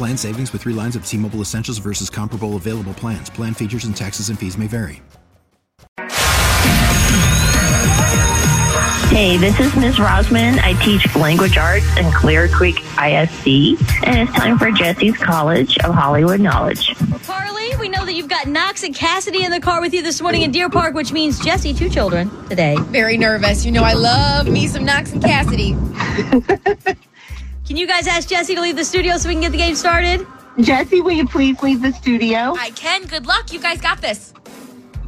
Plan savings with three lines of T Mobile Essentials versus comparable available plans. Plan features and taxes and fees may vary. Hey, this is Ms. Rosman. I teach language arts in Clear Creek ISD, and it's time for Jessie's College of Hollywood Knowledge. Carli, we know that you've got Knox and Cassidy in the car with you this morning in Deer Park, which means Jessie, two children today. Very nervous. You know, I love me some Knox and Cassidy. Can you guys ask Jessie to leave the studio so we can get the game started? Jessie, will you please leave the studio? I can. Good luck. You guys got this.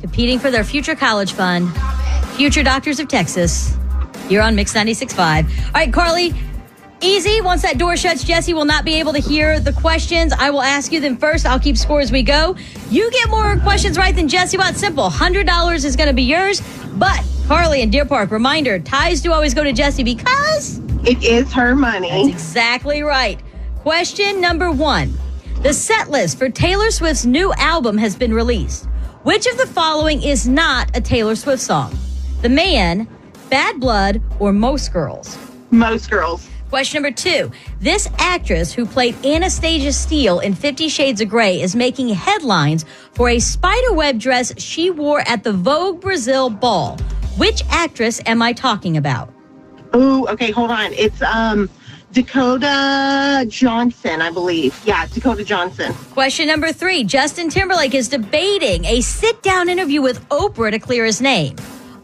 Competing for their future college fund, Future Doctors of Texas. You're on Mix 96.5. All right, Carli, easy. Once that door shuts, Jessie will not be able to hear the questions. I will ask you them first. I'll keep score as we go. You get more questions right than Jessie. Well, it's simple. $100 is going to be yours. But, Carli and Deer Park, reminder ties do always go to Jessie because It is her money. That's exactly right. Question number one The set list for Taylor Swift's new album has been released. Which of the following is not a Taylor Swift song? The Man, Bad Blood, or Most Girls? Most girls. Question number two. This actress who played Anastasia Steele in Fifty Shades of Grey is making headlines for a spiderweb dress she wore at the Vogue Brazil ball. Which actress am I talking about? Ooh, okay, hold on. It's um Dakota Johnson, I believe. Yeah, Dakota Johnson. Question number three. Justin Timberlake is debating a sit down interview with Oprah to clear his name.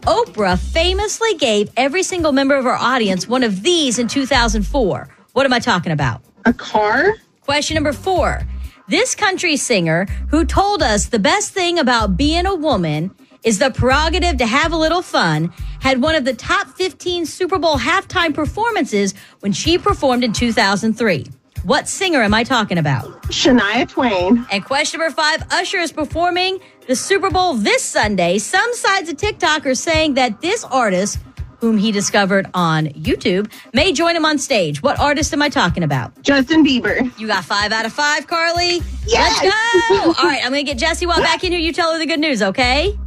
Oprah famously gave every single member of her audience one of these in 2004. What am I talking about? A car? Question number four. This country singer who told us the best thing about being a woman is the prerogative to have a little fun had one of the top 15 Super Bowl halftime performances when she performed in 2003. What singer am I talking about? Shania Twain. And question number five Usher is performing the Super Bowl this Sunday. Some sides of TikTok are saying that this artist, whom he discovered on YouTube, may join him on stage. What artist am I talking about? Justin Bieber. You got five out of five, Carli. Yes. Let's go. All right, I'm going to get Jessie Watt back in here. You tell her the good news, okay?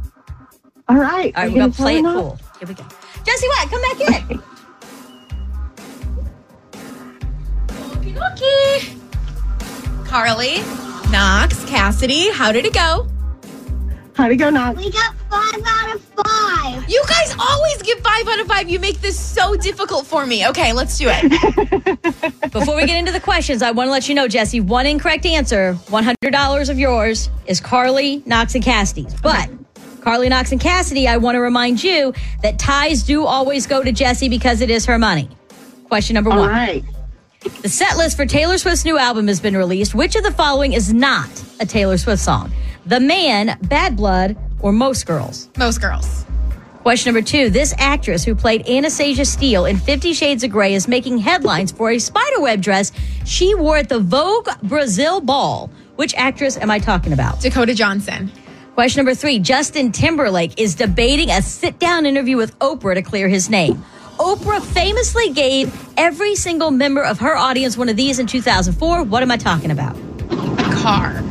All right. All right, Are we're going to play it turn cool. Here we go. Jessie Watt, come back in. Okie dokie. Carli, Knox, Cassidy, how did it go? How'd it go, Knox? We got five out of five. You guys always give five out of five. You make this so difficult for me. Okay, let's do it. Before we get into the questions, I want to let you know, Jessie, one incorrect answer, $100 of yours is Carli, Knox, and Cassidy's. But Carli, Knox, and Cassidy, I want to remind you that ties do always go to Jessie because it is her money. Question number All one. right. The set list for Taylor Swift's new album has been released. Which of the following is not a Taylor Swift song? The Man, Bad Blood, or Most Girls? Most girls. Question number two. This actress who played Anastasia Steele in Fifty Shades of Grey is making headlines for a spiderweb dress she wore at the Vogue Brazil ball. Which actress am I talking about? Dakota Johnson. Question number three. Justin Timberlake is debating a sit down interview with Oprah to clear his name. Oprah famously gave every single member of her audience one of these in 2004. What am I talking about? A Car.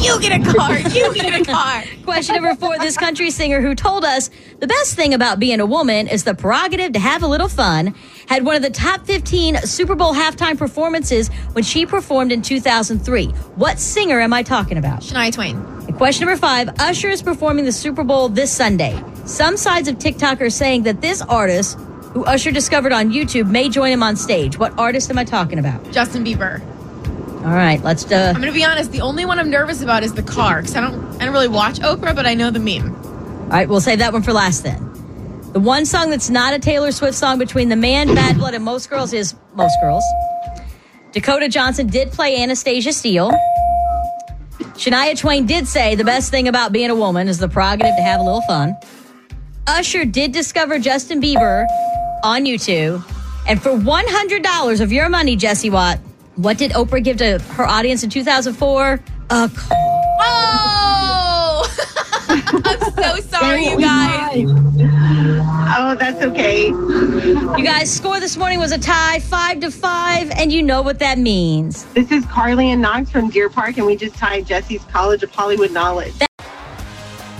You get a car. You get a car. Question number four. This country singer who told us the best thing about being a woman is the prerogative to have a little fun had one of the top 15 Super Bowl halftime performances when she performed in 2003. What singer am I talking about? Shania Twain. And question number five Usher is performing the Super Bowl this Sunday. Some sides of TikTok are saying that this artist, who Usher discovered on YouTube, may join him on stage. What artist am I talking about? Justin Bieber. All right, let's. Uh, I'm gonna be honest. The only one I'm nervous about is the car because I don't I don't really watch Oprah, but I know the meme. all right, we'll save that one for last then. The one song that's not a Taylor Swift song between the man, Bad Blood, and Most Girls is Most Girls. Dakota Johnson did play Anastasia Steele. Shania Twain did say the best thing about being a woman is the prerogative to have a little fun. Usher did discover Justin Bieber on YouTube. And for $100 of your money, Jessie Watt, what did Oprah give to her audience in 2004? A car. Oh, I'm so sorry, you guys. Oh, that's okay. You guys, score this morning was a tie, five to five, and you know what that means. This is Carli and Knox from Deer Park, and we just tied Jessie's College of Hollywood Knowledge.